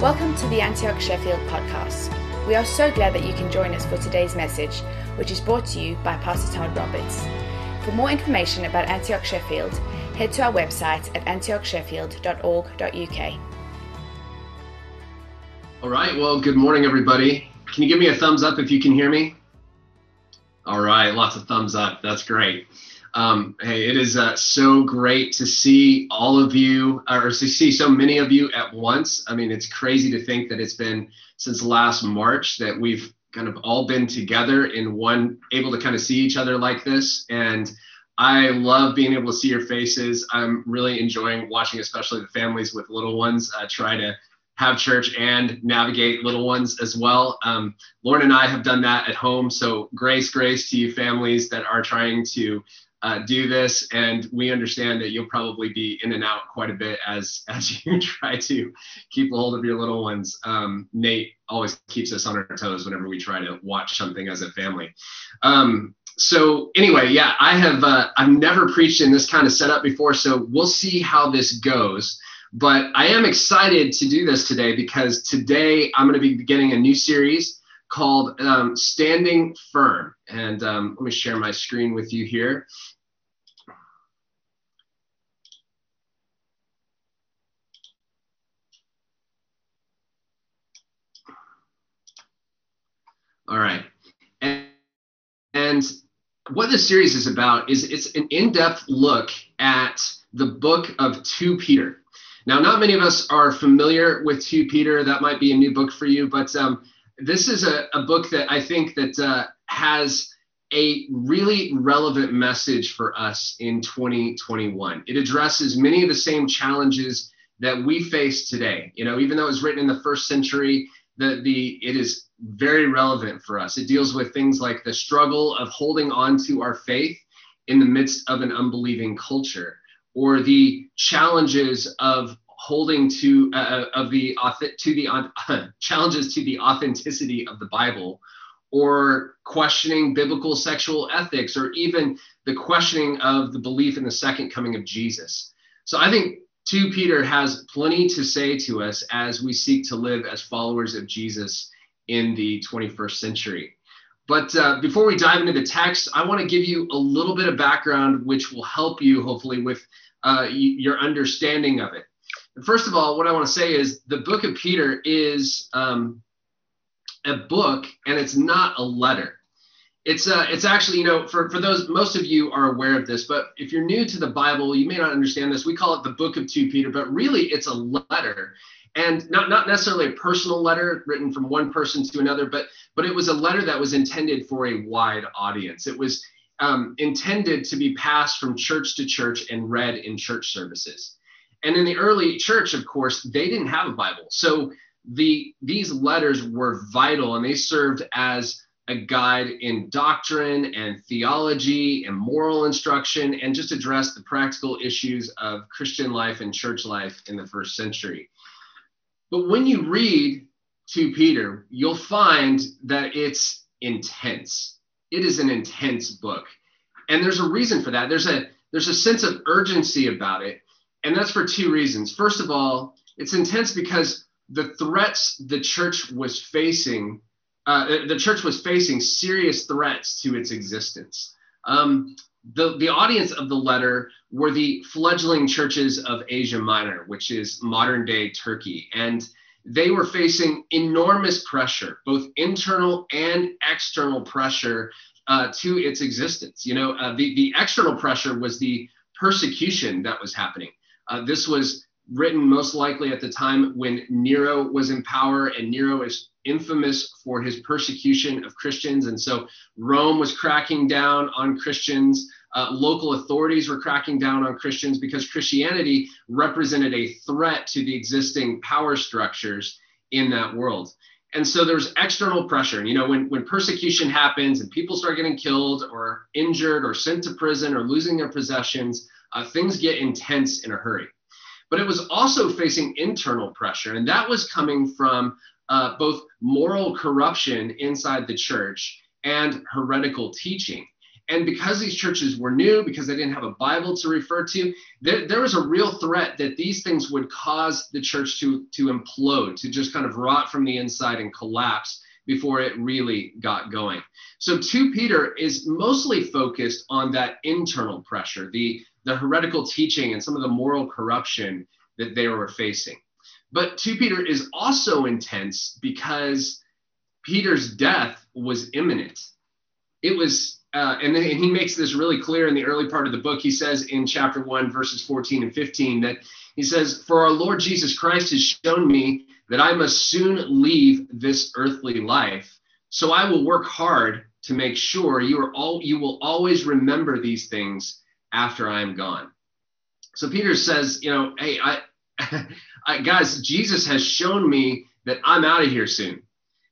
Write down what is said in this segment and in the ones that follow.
Welcome to the Antioch Sheffield podcast. We are so glad that you can join us for today's message, which is brought to you by Pastor Todd Roberts. For more information about Antioch Sheffield, head to our website at antiochsheffield.org.uk. All right, well, good morning, everybody. Can you give me a thumbs up if you can hear me? All right, lots of thumbs up. That's great. Um, hey, it is uh, so great to see all of you, or to see so many of you at once. I mean, it's crazy to think that it's been since last March that we've kind of all been together in one, able to kind of see each other like this. And I love being able to see your faces. I'm really enjoying watching, especially the families with little ones, uh, try to have church and navigate little ones as well. Um, Lauren and I have done that at home. So grace, grace to you families that are trying to uh, do this, and we understand that you'll probably be in and out quite a bit as as you try to keep a hold of your little ones. Um, Nate always keeps us on our toes whenever we try to watch something as a family. Um, so anyway, yeah, I have uh, I've never preached in this kind of setup before, so we'll see how this goes. But I am excited to do this today because today I'm going to be beginning a new series called um, Standing Firm. And um, let me share my screen with you here. All right. And, and what this series is about is it's an in-depth look at the book of 2 Peter. Now, not many of us are familiar with 2 Peter. That might be a new book for you, but um, this is a, a, book that I think that uh, has a really relevant message for us in 2021. It addresses many of the same challenges that we face today. You know, even though it was written in the first century, the, the it is very relevant for us. It deals with things like the struggle of holding on to our faith in the midst of an unbelieving culture, or the challenges of holding to uh, uh of the to the uh, challenges to the authenticity of the Bible, or questioning biblical sexual ethics, or even the questioning of the belief in the second coming of Jesus. So I think 2 Peter has plenty to say to us as we seek to live as followers of Jesus in the 21st century. But uh, before we dive into the text, I want to give you a little bit of background, which will help you hopefully with uh, your understanding of it. First of all, what I want to say is the book of Peter is um, a book and it's not a letter. It's uh, it's actually you know for for those most of you are aware of this, but if you're new to the Bible, you may not understand this. We call it the book of two Peter, but really it's a letter, and not not necessarily a personal letter written from one person to another, but but it was a letter that was intended for a wide audience. It was um, intended to be passed from church to church and read in church services. And in the early church, of course, they didn't have a Bible, so the these letters were vital, and they served as a guide in doctrine and theology and moral instruction, and just address the practical issues of Christian life and church life in the first century. But when you read 2 Peter, you'll find that it's intense. It is an intense book. And there's a reason for that. There's a there's a sense of urgency about it. And that's for two reasons. First of all, it's intense because the threats the church was facing uh, the church was facing serious threats to its existence. Um, the, the audience of the letter were the fledgling churches of Asia Minor, which is modern day Turkey. And they were facing enormous pressure, both internal and external pressure uh, to its existence. You know, uh, the, the external pressure was the persecution that was happening. Uh, this was written most likely at the time when Nero was in power, and Nero is infamous for his persecution of Christians. And so Rome was cracking down on Christians. Uh, local authorities were cracking down on Christians because Christianity represented a threat to the existing power structures in that world. And so there's external pressure. And, you know, when, when persecution happens and people start getting killed or injured or sent to prison or losing their possessions, uh, things get intense in a hurry but it was also facing internal pressure. And that was coming from uh, both moral corruption inside the church and heretical teaching. and because these churches were new, because they didn't have a Bible to refer to, there, there was a real threat that these things would cause the church to, to implode, to just kind of rot from the inside and collapse before it really got going. So 2 Peter is mostly focused on that internal pressure, the, the heretical teaching and some of the moral corruption that they were facing. But 2 Peter is also intense because Peter's death was imminent. It was, uh, and, and he makes this really clear in the early part of the book. He says in chapter 1, verses 14 and 15, that he says, For our Lord Jesus Christ has shown me that I must soon leave this earthly life. So I will work hard to make sure you are all you will always remember these things after I am gone. So Peter says, you know, hey, I, I guys, Jesus has shown me that I'm out of here soon.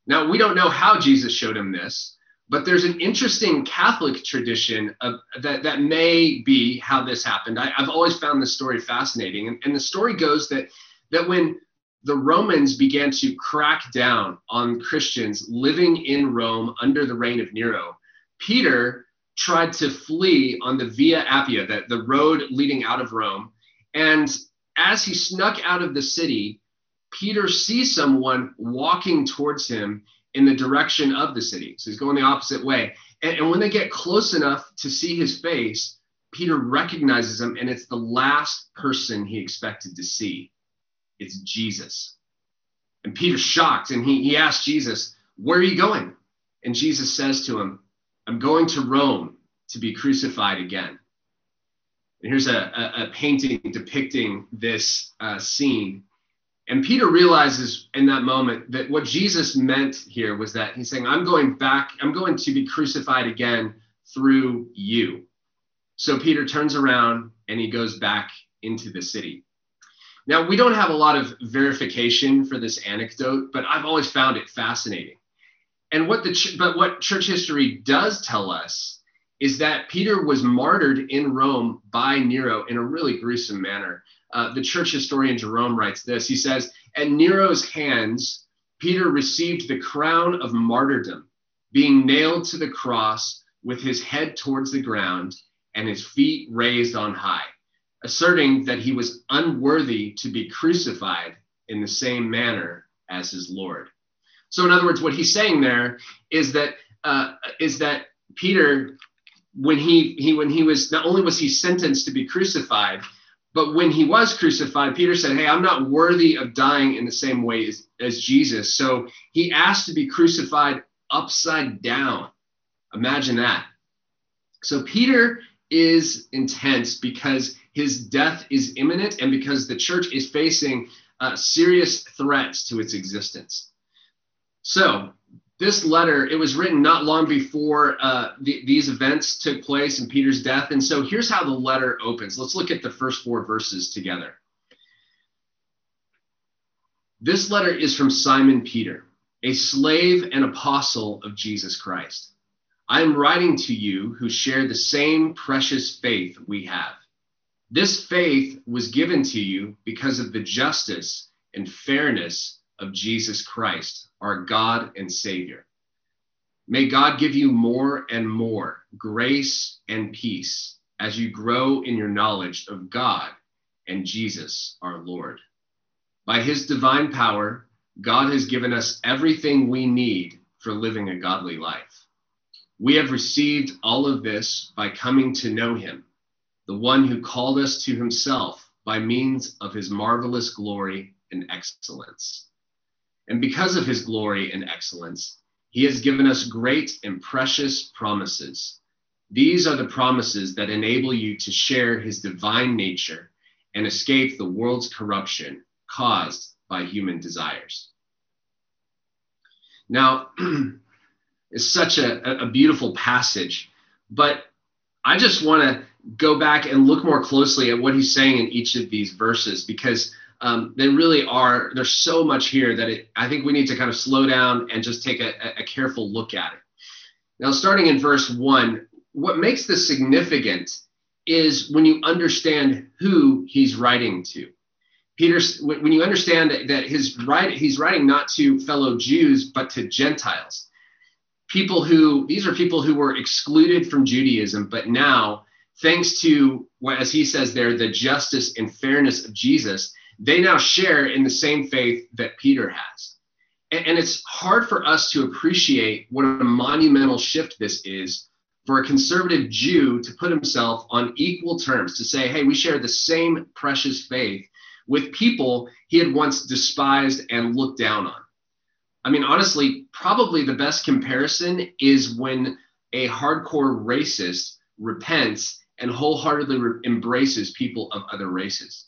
Now we don't know how Jesus showed him this, but there's an interesting Catholic tradition of, that that may be how this happened. I, have always found this story fascinating, and, and the story goes that that when the Romans began to crack down on Christians living in Rome under the reign of Nero. Peter tried to flee on the Via Appia, the, the road leading out of Rome. And as he snuck out of the city, Peter sees someone walking towards him in the direction of the city. So he's going the opposite way. And, and when they get close enough to see his face, Peter recognizes him, and it's the last person he expected to see it's Jesus. And Peter's shocked and he, he asks Jesus, Where are you going? And Jesus says to him, I'm going to Rome to be crucified again. And here's a, a, a painting depicting this uh, scene. And Peter realizes in that moment that what Jesus meant here was that he's saying, I'm going back, I'm going to be crucified again through you. So Peter turns around and he goes back into the city. Now, we don't have a lot of verification for this anecdote, but I've always found it fascinating. And what the ch- but what church history does tell us is that Peter was martyred in Rome by Nero in a really gruesome manner. Uh, the church historian Jerome writes this. He says, "At Nero's hands, Peter received the crown of martyrdom, being nailed to the cross with his head towards the ground and his feet raised on high." asserting that he was unworthy to be crucified in the same manner as his Lord. So, in other words, what he's saying there is that uh, is that Peter, when he he when he was not only was he sentenced to be crucified, but when he was crucified, Peter said, "Hey, I'm not worthy of dying in the same way as, as Jesus." So he asked to be crucified upside down. Imagine that. So Peter is intense because his death is imminent and because the church is facing uh, serious threats to its existence. So, this letter, it was written not long before uh, the, these events took place and Peter's death. And so, here's how the letter opens. Let's look at the first four verses together. This letter is from Simon Peter, a slave and apostle of Jesus Christ. I am writing to you who share the same precious faith we have. This faith was given to you because of the justice and fairness of Jesus Christ, our God and Savior. May God give you more and more grace and peace as you grow in your knowledge of God and Jesus, our Lord. By his divine power, God has given us everything we need for living a godly life. We have received all of this by coming to know him the one who called us to himself by means of his marvelous glory and excellence. And because of his glory and excellence, he has given us great and precious promises. These are the promises that enable you to share his divine nature and escape the world's corruption caused by human desires. Now, it's such a, a beautiful passage, but I just want to go back and look more closely at what he's saying in each of these verses because um, they really are there's so much here that it, i think we need to kind of slow down and just take a, a careful look at it. Now starting in verse one what makes this significant is when you understand who he's writing to. Peter when you understand that, that his write, he's writing not to fellow jews but to gentiles. People who, these are people who were excluded from Judaism, but now, thanks to, as he says there, the justice and fairness of Jesus, they now share in the same faith that Peter has. And, and it's hard for us to appreciate what a monumental shift this is for a conservative Jew to put himself on equal terms, to say, hey, we share the same precious faith with people he had once despised and looked down on. I mean, honestly, probably the best comparison is when a hardcore racist repents and wholeheartedly re- embraces people of other races.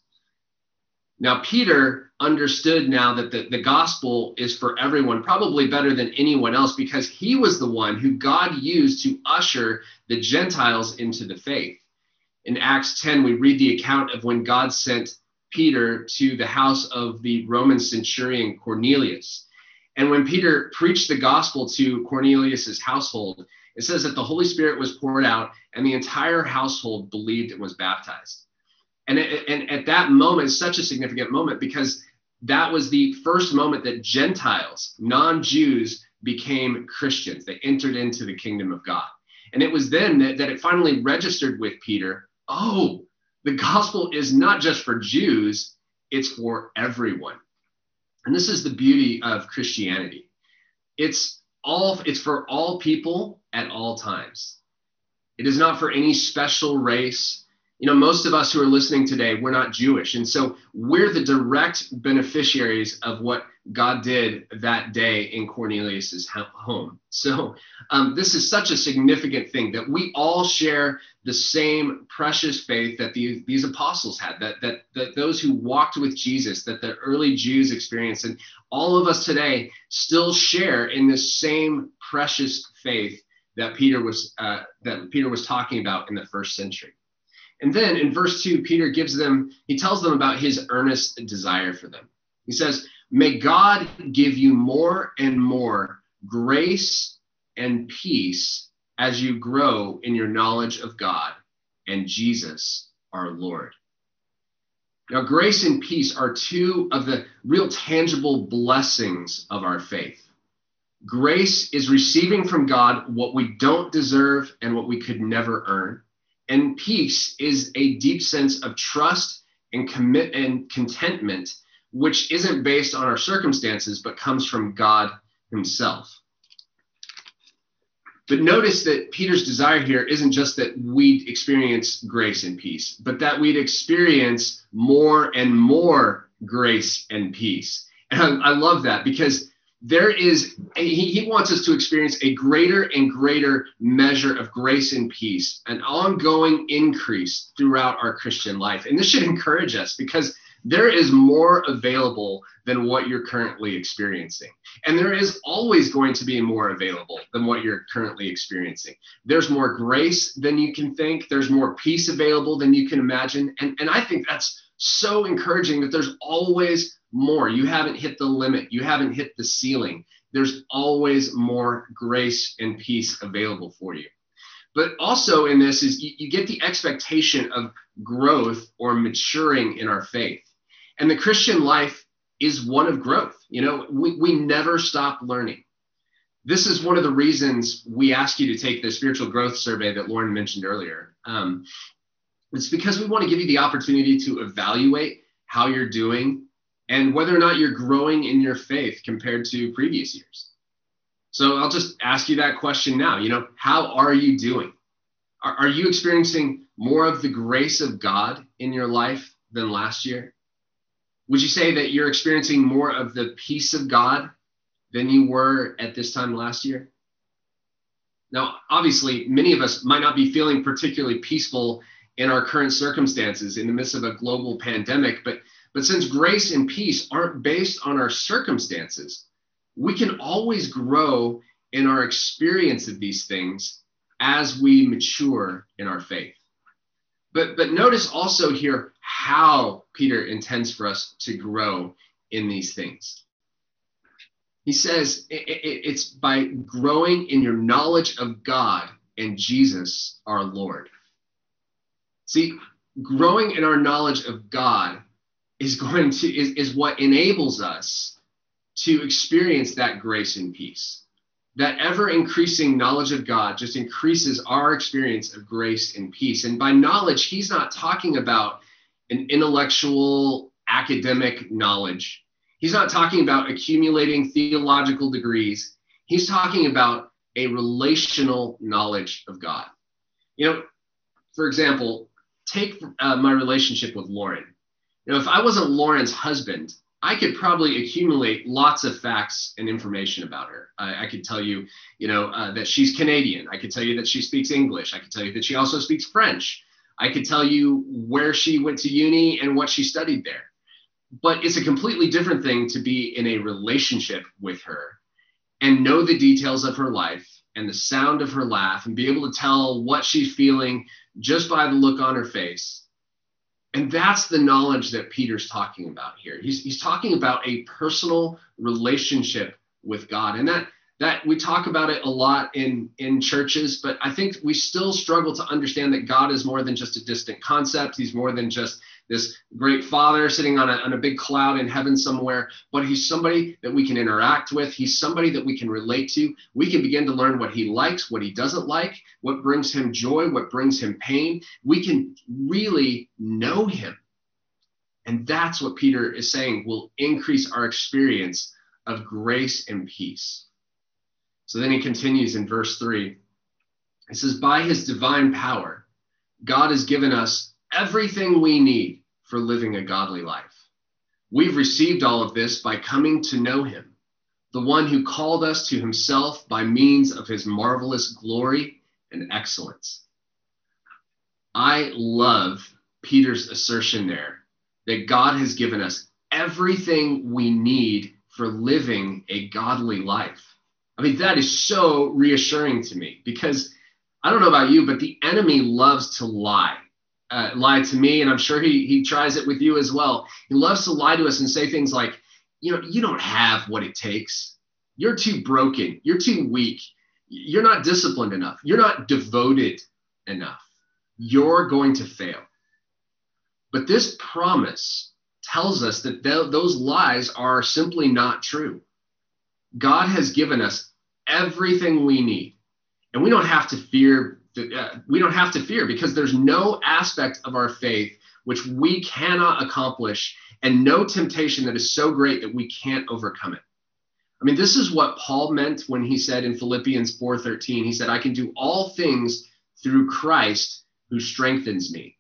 Now, Peter understood now that the, the gospel is for everyone, probably better than anyone else, because he was the one who God used to usher the Gentiles into the faith. In Acts 10, we read the account of when God sent Peter to the house of the Roman centurion Cornelius. And when Peter preached the gospel to Cornelius's household, it says that the Holy Spirit was poured out and the entire household believed and was baptized. And, it, and at that moment, such a significant moment because that was the first moment that Gentiles, non Jews, became Christians. They entered into the kingdom of God. And it was then that, that it finally registered with Peter oh, the gospel is not just for Jews, it's for everyone. And this is the beauty of Christianity. It's all it's for all people at all times. It is not for any special race, you know, most of us who are listening today, we're not Jewish. And so we're the direct beneficiaries of what God did that day in Cornelius's home. So um, this is such a significant thing that we all share the same precious faith that the, these apostles had, that, that, that those who walked with Jesus, that the early Jews experienced. And all of us today still share in this same precious faith that Peter was, uh, that Peter was talking about in the first century. And then in verse 2, Peter gives them, he tells them about his earnest desire for them. He says, May God give you more and more grace and peace as you grow in your knowledge of God and Jesus our Lord. Now, grace and peace are two of the real tangible blessings of our faith. Grace is receiving from God what we don't deserve and what we could never earn. And peace is a deep sense of trust and commit and contentment, which isn't based on our circumstances, but comes from God Himself. But notice that Peter's desire here isn't just that we'd experience grace and peace, but that we'd experience more and more grace and peace. And I, I love that because there is he, he wants us to experience a greater and greater measure of grace and peace an ongoing increase throughout our christian life. And this should encourage us because there is more available than what you're currently experiencing. And there is always going to be more available than what you're currently experiencing. There's more grace than you can think. There's more peace available than you can imagine. And, and i think that's so encouraging that there's always more. You haven't hit the limit, you haven't hit the ceiling. There's always more grace and peace available for you. But also in this is you, you get the expectation of growth or maturing in our faith. And the Christian life is one of growth. You know, we, we never stop learning. This is one of the reasons we ask you to take the spiritual growth survey that Lauren mentioned earlier. Um, it's because we want to give you the opportunity to evaluate how you're doing and whether or not you're growing in your faith compared to previous years. So I'll just ask you that question now. You know, how are you doing? Are, are you experiencing more of the grace of God in your life than last year? Would you say that you're experiencing more of the peace of God than you were at this time last year? Now, obviously, many of us might not be feeling particularly peaceful in our current circumstances in the midst of a global pandemic, but but since grace and peace aren't based on our circumstances, we can always grow in our experience of these things as we mature in our faith. But, but notice also here how Peter intends for us to grow in these things. He says it, it, it's by growing in your knowledge of God and Jesus our Lord. See, growing in our knowledge of God is going to is, is what enables us to experience that grace and peace that ever increasing knowledge of God just increases our experience of grace and peace. And by knowledge, he's not talking about an intellectual academic knowledge. He's not talking about accumulating theological degrees. He's talking about a relational knowledge of God. You know, for example, take uh, my relationship with Lauren. You know, if I wasn't Lauren's husband, I could probably accumulate lots of facts and information about her. I, I could tell you, you know, uh, that she's Canadian. I could tell you that she speaks English. I could tell you that she also speaks French. I could tell you where she went to uni and what she studied there. But it's a completely different thing to be in a relationship with her and know the details of her life and the sound of her laugh and be able to tell what she's feeling just by the look on her face and that's the knowledge that Peter's talking about here. He's, he's talking about a personal relationship with God. And that that we talk about it a lot in in churches but i think we still struggle to understand that god is more than just a distant concept he's more than just this great father sitting on a, on a big cloud in heaven somewhere but he's somebody that we can interact with. He's somebody that we can relate to. We can begin to learn what he likes what he doesn't like what brings him joy what brings him pain. We can really know him. And that's what peter is saying will increase our experience of grace and peace. So then he continues in verse 3. He says, By his divine power, God has given us everything we need for living a godly life. We've received all of this by coming to know him, the one who called us to himself by means of his marvelous glory and excellence. I love Peter's assertion there that God has given us everything we need for living a godly life. I mean, that is so reassuring to me because I don't know about you, but the enemy loves to lie. Uh, lie to me, and I'm sure he he tries it with you as well. He loves to lie to us and say things like, you know, you don't have what it takes. You're too broken. You're too weak. You're not disciplined enough. You're not devoted enough. You're going to fail. But this promise tells us that th- those lies are simply not true. God has given us everything we need. And we don't have to fear, uh, we don't have to fear because there's no aspect of our faith which we cannot accomplish and no temptation that is so great that we can't overcome it. I mean, this is what Paul meant when he said in Philippians 4:13, he said, I can do all things through Christ who strengthens me.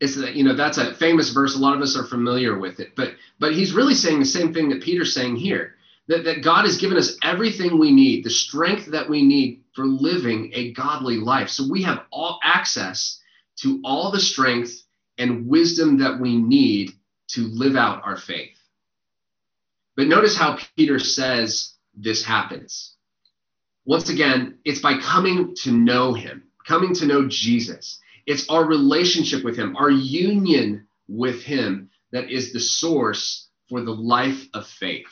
It's that, you know, that's a famous verse. A lot of us are familiar with it, but but he's really saying the same thing that Peter's saying here that, that God has given us everything we need, the strength that we need for living a godly life. So we have all access to all the strength and wisdom that we need to live out our faith. But notice how Peter says this happens. Once again, it's by coming to know him, coming to know Jesus. It's our relationship with him, our union with him that is the source for the life of faith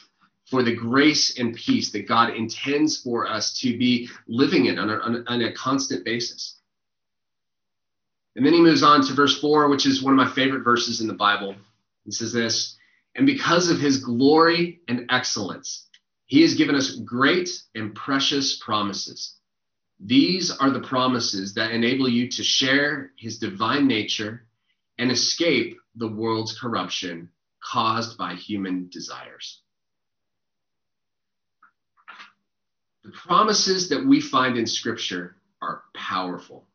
for the grace and peace that God intends for us to be living in on a, on a, constant basis. And then he moves on to verse 4, which is one of my favorite verses in the Bible. He says this And because of his glory and excellence, he has given us great and precious promises. These are the promises that enable you to share his divine nature and escape the world's corruption caused by human desires. The promises that we find in Scripture are powerful.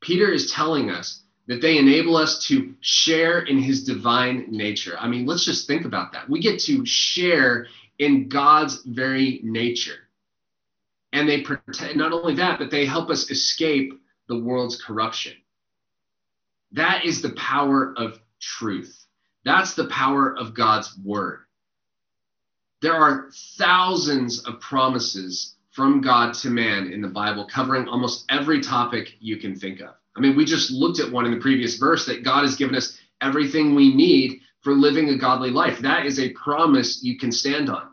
Peter is telling us that they enable us to share in his divine nature. I mean, let's just think about that. We get to share in God's very nature. And they protect, not only that, but they help us escape the world's corruption. That is the power of truth. That's the power of God's word. There are thousands of promises from God to man in the Bible, covering almost every topic you can think of. I mean, we just looked at one in the previous verse that God has given us everything we need for living a godly life. That is a promise you can stand on.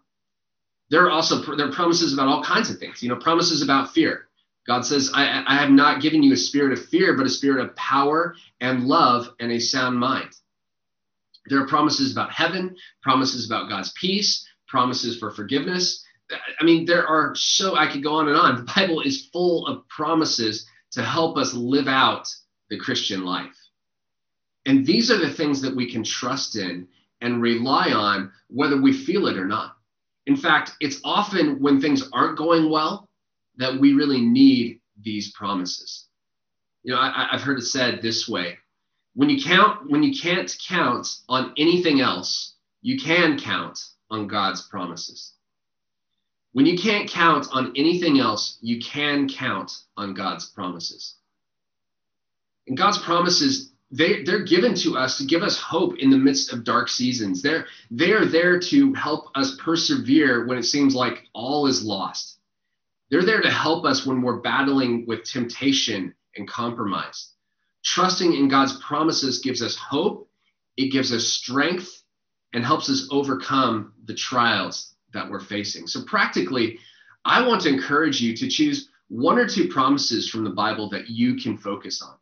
There are also there are promises about all kinds of things. You know, promises about fear. God says, I, I have not given you a spirit of fear, but a spirit of power and love and a sound mind. There are promises about heaven, promises about God's peace, promises for forgiveness. I mean, there are so, I could go on and on. The Bible is full of promises to help us live out the Christian life. And these are the things that we can trust in and rely on, whether we feel it or not. In fact, it's often when things aren't going well that we really need these promises. You know, I, have heard it said this way: when you count, when you can't count on anything else, you can count on God's promises. When you can't count on anything else, you can count on God's promises. And God's promises, they, they're given to us to give us hope in the midst of dark seasons. They're, they're there to help us persevere when it seems like all is lost. They're there to help us when we're battling with temptation and compromise. Trusting in God's promises gives us hope, it gives us strength, and helps us overcome the trials that we're facing. So, practically, I want to encourage you to choose one or two promises from the Bible that you can focus on.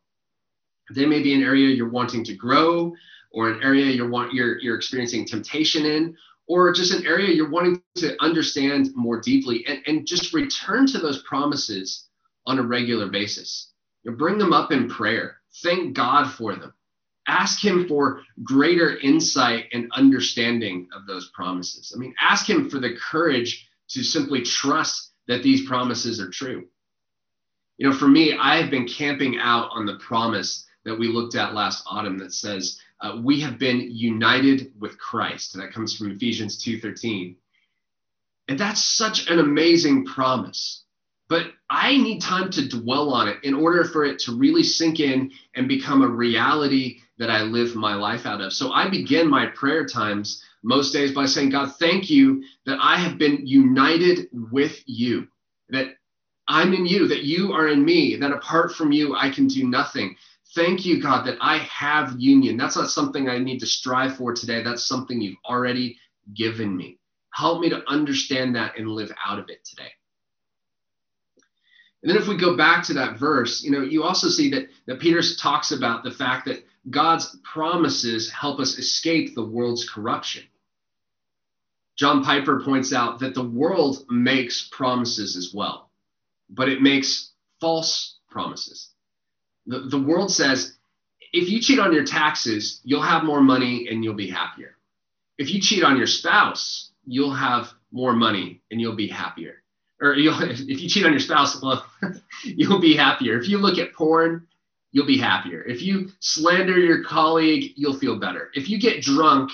They may be an area you're wanting to grow, or an area you're, want, you're, you're experiencing temptation in, or just an area you're wanting to understand more deeply, and, and just return to those promises on a regular basis. You bring them up in prayer. Thank God for them. Ask Him for greater insight and understanding of those promises. I mean, ask Him for the courage to simply trust that these promises are true. You know, for me, I have been camping out on the promise that we looked at last autumn that says, uh, we have been united with Christ. That comes from Ephesians 2:13. And that's such an amazing promise but I need time to dwell on it in order for it to really sink in and become a reality that I live my life out of. So I begin my prayer times most days by saying, God, thank you that I have been united with you, that I'm in you, that you are in me, that apart from you, I can do nothing. Thank you, God, that I have union. That's not something I need to strive for today. That's something you've already given me. Help me to understand that and live out of it today. And then if we go back to that verse, you know, you also see that, that Peter talks about the fact that God's promises help us escape the world's corruption. John Piper points out that the world makes promises as well, but it makes false promises. The, the world says, if you cheat on your taxes, you'll have more money and you'll be happier. If you cheat on your spouse, you'll have more money and you'll be happier or you'll, if you cheat on your spouse, well, you'll be happier. If you look at porn, you'll be happier. If you slander your colleague, you'll feel better. If you get drunk,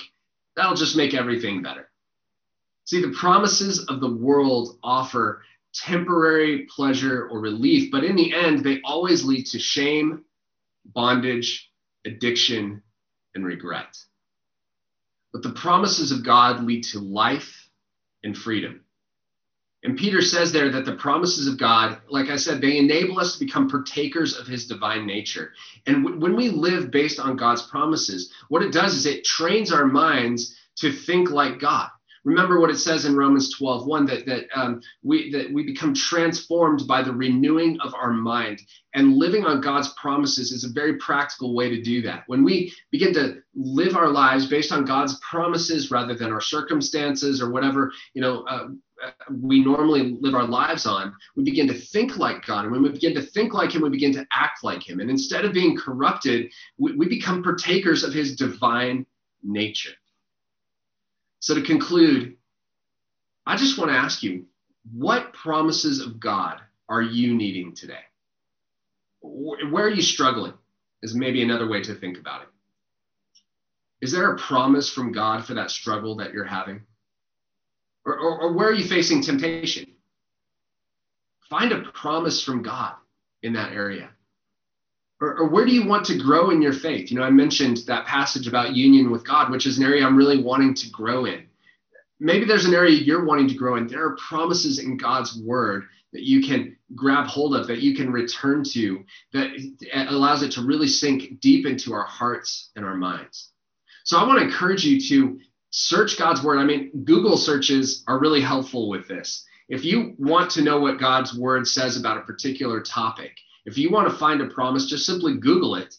that'll just make everything better. See, the promises of the world offer temporary pleasure or relief, but in the end, they always lead to shame, bondage, addiction, and regret. But the promises of God lead to life and freedom. And Peter says there that the promises of God, like I said, they enable us to become partakers of his divine nature. And w- when we live based on God's promises, what it does is it trains our minds to think like God. Remember what it says in Romans 12, 1, that, that, um, we, that we become transformed by the renewing of our mind. And living on God's promises is a very practical way to do that. When we begin to live our lives based on God's promises rather than our circumstances or whatever, you know, uh, we normally live our lives on, we begin to think like God. And when we begin to think like Him, we begin to act like Him. And instead of being corrupted, we, we become partakers of His divine nature. So, to conclude, I just want to ask you what promises of God are you needing today? Where are you struggling? Is maybe another way to think about it. Is there a promise from God for that struggle that you're having? Or, or, or where are you facing temptation? Find a promise from God in that area. Or, or, where do you want to grow in your faith? You know, I mentioned that passage about union with God, which is an area I'm really wanting to grow in. Maybe there's an area you're wanting to grow in. There are promises in God's word that you can grab hold of, that you can return to, that allows it to really sink deep into our hearts and our minds. So I want to encourage you to search God's word. I mean, Google searches are really helpful with this. If you want to know what God's word says about a particular topic, if you want to find a promise, just simply Google it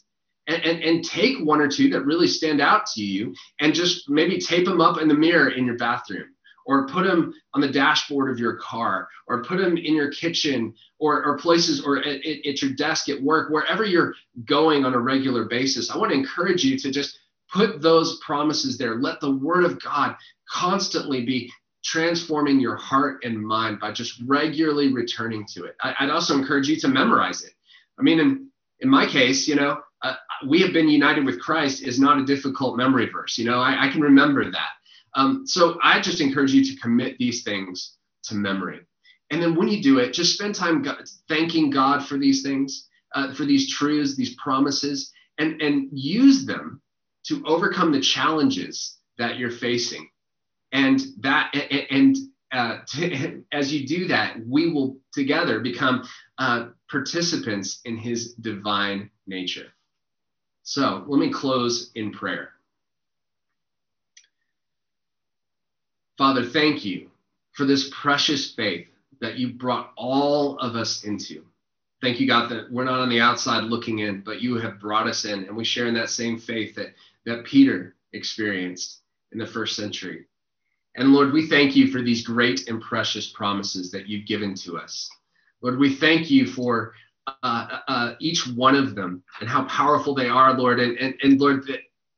and, and, and take one or two that really stand out to you and just maybe tape them up in the mirror in your bathroom or put them on the dashboard of your car, or put them in your kitchen, or, or places, or at, at your desk at work, wherever you're going on a regular basis. I want to encourage you to just put those promises there. Let the word of God constantly be transforming your heart and mind by just regularly returning to it. I, would also encourage you to memorize it. I mean, in, in my case, you know, uh, we have been united with Christ is not a difficult memory verse. You know, I, I can remember that. Um, so I just encourage you to commit these things to memory. And then when you do it, just spend time God, thanking God for these things, uh, for these truths, these promises, and, and use them to overcome the challenges that you're facing. And that, and uh, to, as you do that, we will together become uh, participants in his divine nature. So let me close in prayer. Father, thank you for this precious faith that you brought all of us into. Thank you, God, that we're not on the outside looking in, but you have brought us in, and we share in that same faith that, that Peter experienced in the first century. And Lord, we thank you for these great and precious promises that you've given to us. Lord, we thank you for uh, uh, each one of them and how powerful they are, Lord. And, and, and Lord,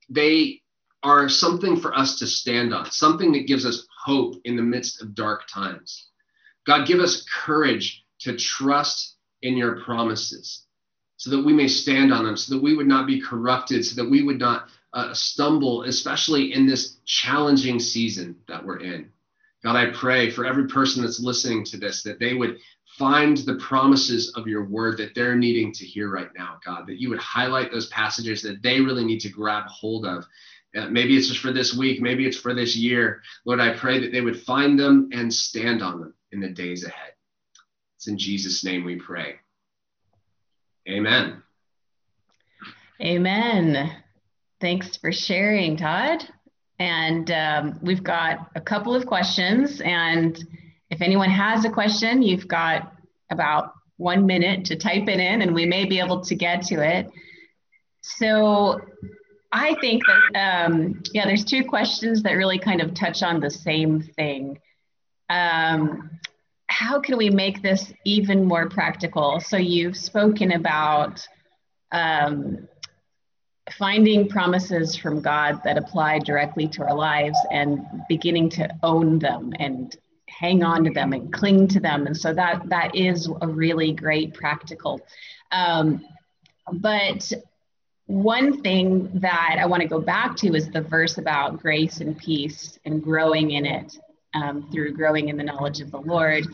they are something for us to stand on, something that gives us hope in the midst of dark times. God, give us courage to trust in your promises so that we may stand on them, so that we would not be corrupted, so that we would not uh, stumble, especially in this challenging season that we're in. God, I pray for every person that's listening to this that they would find the promises of your word that they're needing to hear right now, God, that you would highlight those passages that they really need to grab hold of uh, maybe it's just for this week, maybe it's for this year. Lord, I pray that they would find them and stand on them in the days ahead. It's in Jesus' name we pray. Amen. Amen. Thanks for sharing, Todd. And um, we've got a couple of questions. And if anyone has a question, you've got about one minute to type it in, and we may be able to get to it. So, I think that, um, yeah, there's two questions that really kind of touch on the same thing. Um, how can we make this even more practical? So you've spoken about um, finding promises from God that apply directly to our lives and beginning to own them and hang on to them and cling to them. And so that that is a really great practical. Um, but one thing that I want to go back to is the verse about grace and peace and growing in it um, through growing in the knowledge of the Lord.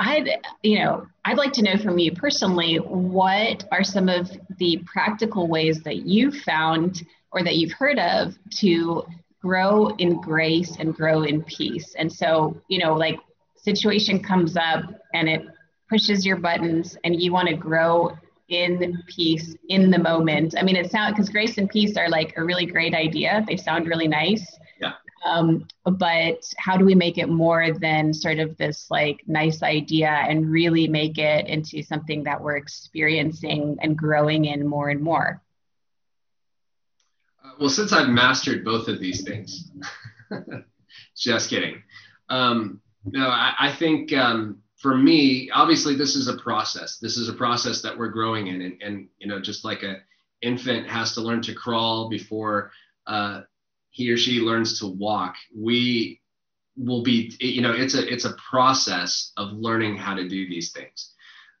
I'd, you know, I'd like to know from you personally, what are some of the practical ways that you've found or that you've heard of to grow in grace and grow in peace? And so, you know, like situation comes up and it pushes your buttons and you want to grow in peace in the moment. I mean, it sounds because grace and peace are like a really great idea. They sound really nice. Um, but how do we make it more than sort of this like nice idea and really make it into something that we're experiencing and growing in more and more? Uh, well, since I've mastered both of these things, just kidding. Um, no, I, I think um, for me, obviously, this is a process. This is a process that we're growing in, and, and you know, just like a infant has to learn to crawl before uh, he or she learns to walk. We will be, you know, it's a it's a process of learning how to do these things.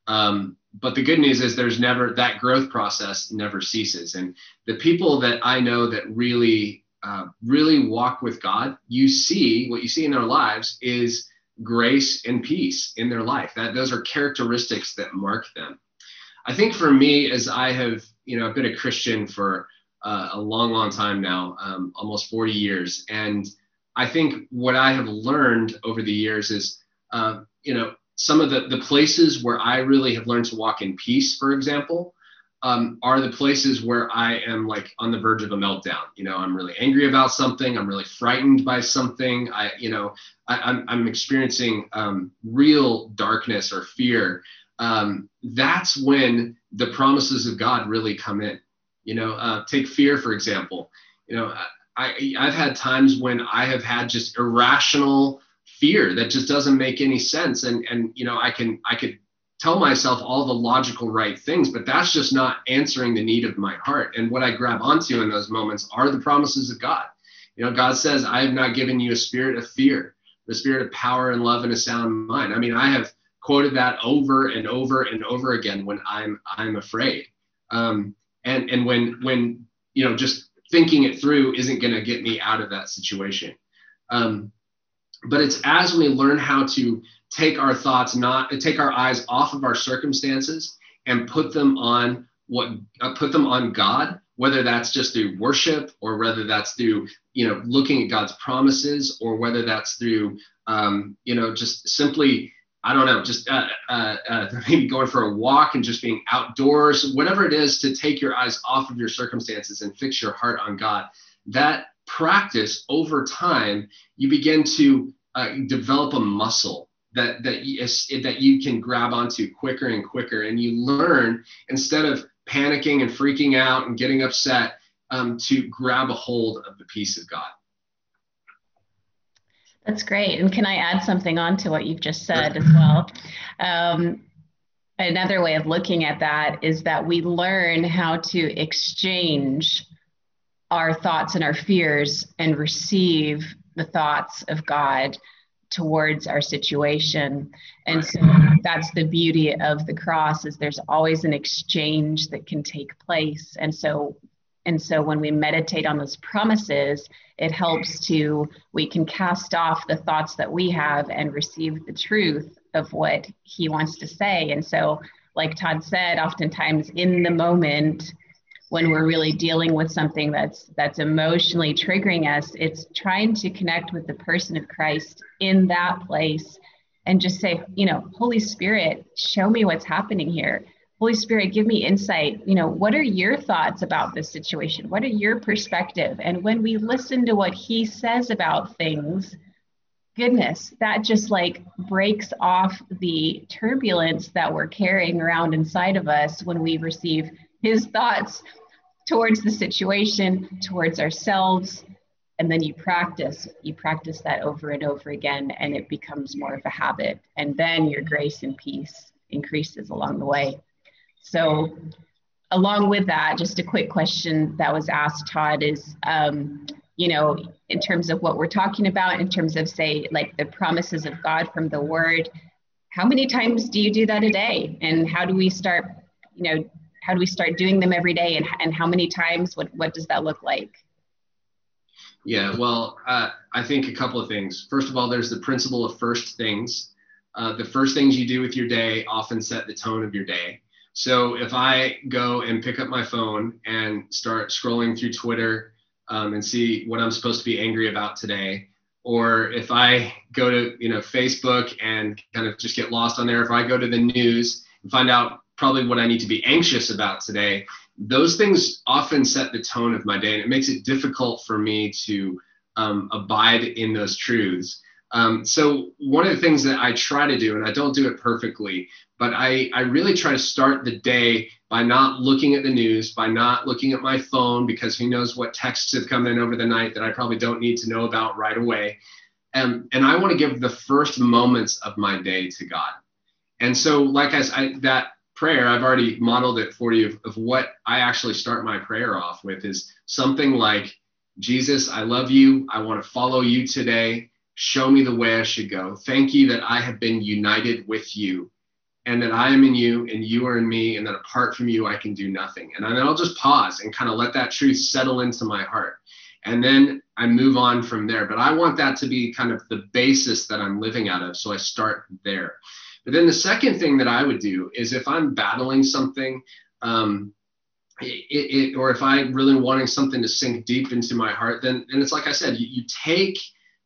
Um, but the good news is there's never that growth process never ceases, and the people that I know that really uh, really walk with God, you see what you see in their lives is grace and peace in their life. That those are characteristics that mark them. I think for me, as I have, you know, I've been a Christian for uh, a long, long time now, um, almost 40 years, and I think what I have learned over the years is, uh, you know, some of the the places where I really have learned to walk in peace, for example, um, are the places where I am like on the verge of a meltdown. You know, I'm really angry about something. I'm really frightened by something. I, you know, I, am I'm, I'm experiencing um, real darkness or fear. Um, that's when the promises of God really come in. You know, uh, take fear for example. You know, I, I've had times when I have had just irrational fear that just doesn't make any sense. And, and, you know, I can, I could tell myself all the logical right things, but that's just not answering the need of my heart. And what I grab onto in those moments are the promises of God. You know, God says, I have not given you a spirit of fear, the spirit of power and love and a sound mind. I mean, I have quoted that over and over and over again when I'm I'm afraid. Um, and and when when you know just thinking it through isn't going to get me out of that situation. Um, but it's as we learn how to take our thoughts not take our eyes off of our circumstances and put them on what uh, put them on God whether that's just through worship or whether that's through you know looking at God's promises or whether that's through um, you know just simply I don't know just uh, uh, uh maybe going for a walk and just being outdoors whatever it is to take your eyes off of your circumstances and fix your heart on God that practice over time you begin to uh, develop a muscle that that you, that you can grab onto quicker and quicker, and you learn instead of panicking and freaking out and getting upset um, to grab a hold of the peace of God. That's great. And can I add something on to what you've just said as well? Um, another way of looking at that is that we learn how to exchange our thoughts and our fears and receive the thoughts of God towards our situation and so that's the beauty of the cross is there's always an exchange that can take place and so and so when we meditate on those promises it helps to we can cast off the thoughts that we have and receive the truth of what he wants to say. And so like todd said oftentimes in the moment when we're really dealing with something that's that's emotionally triggering us it's trying to connect with the person of christ in that place and just say you know holy spirit show me what's happening here holy spirit give me insight. You know what are your thoughts about this situation? What are your perspective? And when we listen to what he says about things goodness that just like breaks off the turbulence that we're carrying around inside of us when we receive his thoughts towards the situation, towards ourselves, and then you practice you practice that over and over again and it becomes more of a habit. And then your grace and peace increases along the way so along with that just a quick question that was asked todd is um, you know in terms of what we're talking about in terms of say like the promises of god from the word how many times do you do that a day? And how do we start you know how do we start doing them every day? And, and how many times? What, what does that look like? Yeah well uh, i think a couple of things. First of all there's the principle of first things. Uh, the first things you do with your day often set the tone of your day so if i go and pick up my phone and start scrolling through twitter um, and see what i'm supposed to be angry about today or if i go to you know facebook and kind of just get lost on there if i go to the news and find out probably what I need to be anxious about today, those things often set the tone of my day and it makes it difficult for me to um, abide in those truths. Um, so one of the things that I try to do, and I don't do it perfectly, but I, I really try to start the day by not looking at the news, by not looking at my phone, because who knows what texts have come in over the night that I probably don't need to know about right away. And, and I want to give the first moments of my day to God. And so, like I said, that prayer, I've already modeled it for you of, of what I actually start my prayer off with is something like, Jesus, I love you. I want to follow you today. Show me the way I should go. Thank you that I have been united with you and that I am in you and you are in me, and that apart from you, I can do nothing. And then I'll just pause and kind of let that truth settle into my heart. And then I move on from there. But I want that to be kind of the basis that I'm living out of. So I start there. But then the second thing that I would do is if I'm battling something, um, it, it, or if I'm really wanting something to sink deep into my heart, then and it's like I said, you, you take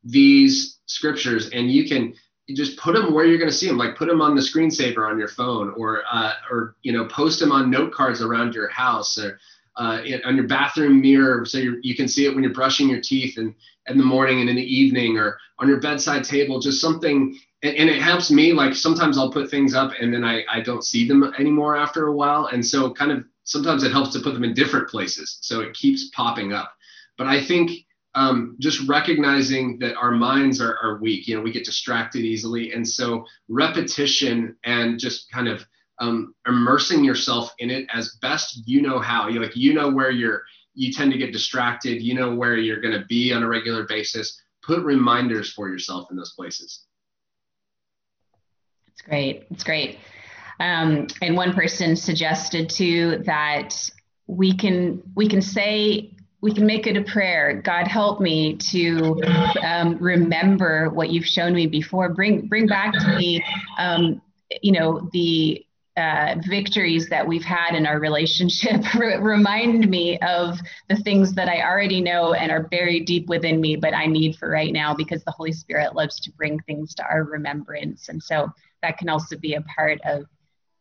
these scriptures and you can just put them where you're going to see them like put them on the screensaver on your phone or uh, or you know post them on note cards around your house or uh, on your bathroom mirror so you can see it when you're brushing your teeth and in the morning and in the evening or on your bedside table just something and, and, it helps me like sometimes i'll put things up and then I, I don't see them anymore after a while and so kind of sometimes it helps to put them in different places so it keeps popping up. But i think um, just recognizing that our minds are, are weak. You know, we get distracted easily. And so repetition and just kind of um, immersing yourself in it as best you know how. You like you know where you're you tend to get distracted. You know where you're going to be on a regular basis. Put reminders for yourself in those places. It's great. It's great. Um, and one person suggested too that we can we can say we can make it a prayer. God help me to um, remember what you've shown me before. Bring bring back to me, um, you know, the uh, victories that we've had in our relationship. remind me of the things that I already know and are buried deep within me, but I need for right now because the Holy Spirit loves to bring things to our remembrance. And so that can also be a part of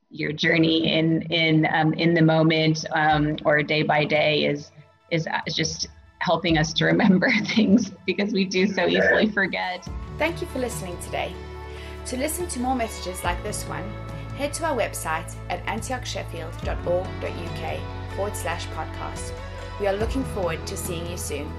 your journey in in um, in the moment um, or day by day is is just helping us to remember things because we do so easily forget. Thank you for listening today. To listen to more messages like this one, head to our website at antiochsheffield.org.uk forward slash podcast. We are looking forward to seeing you soon.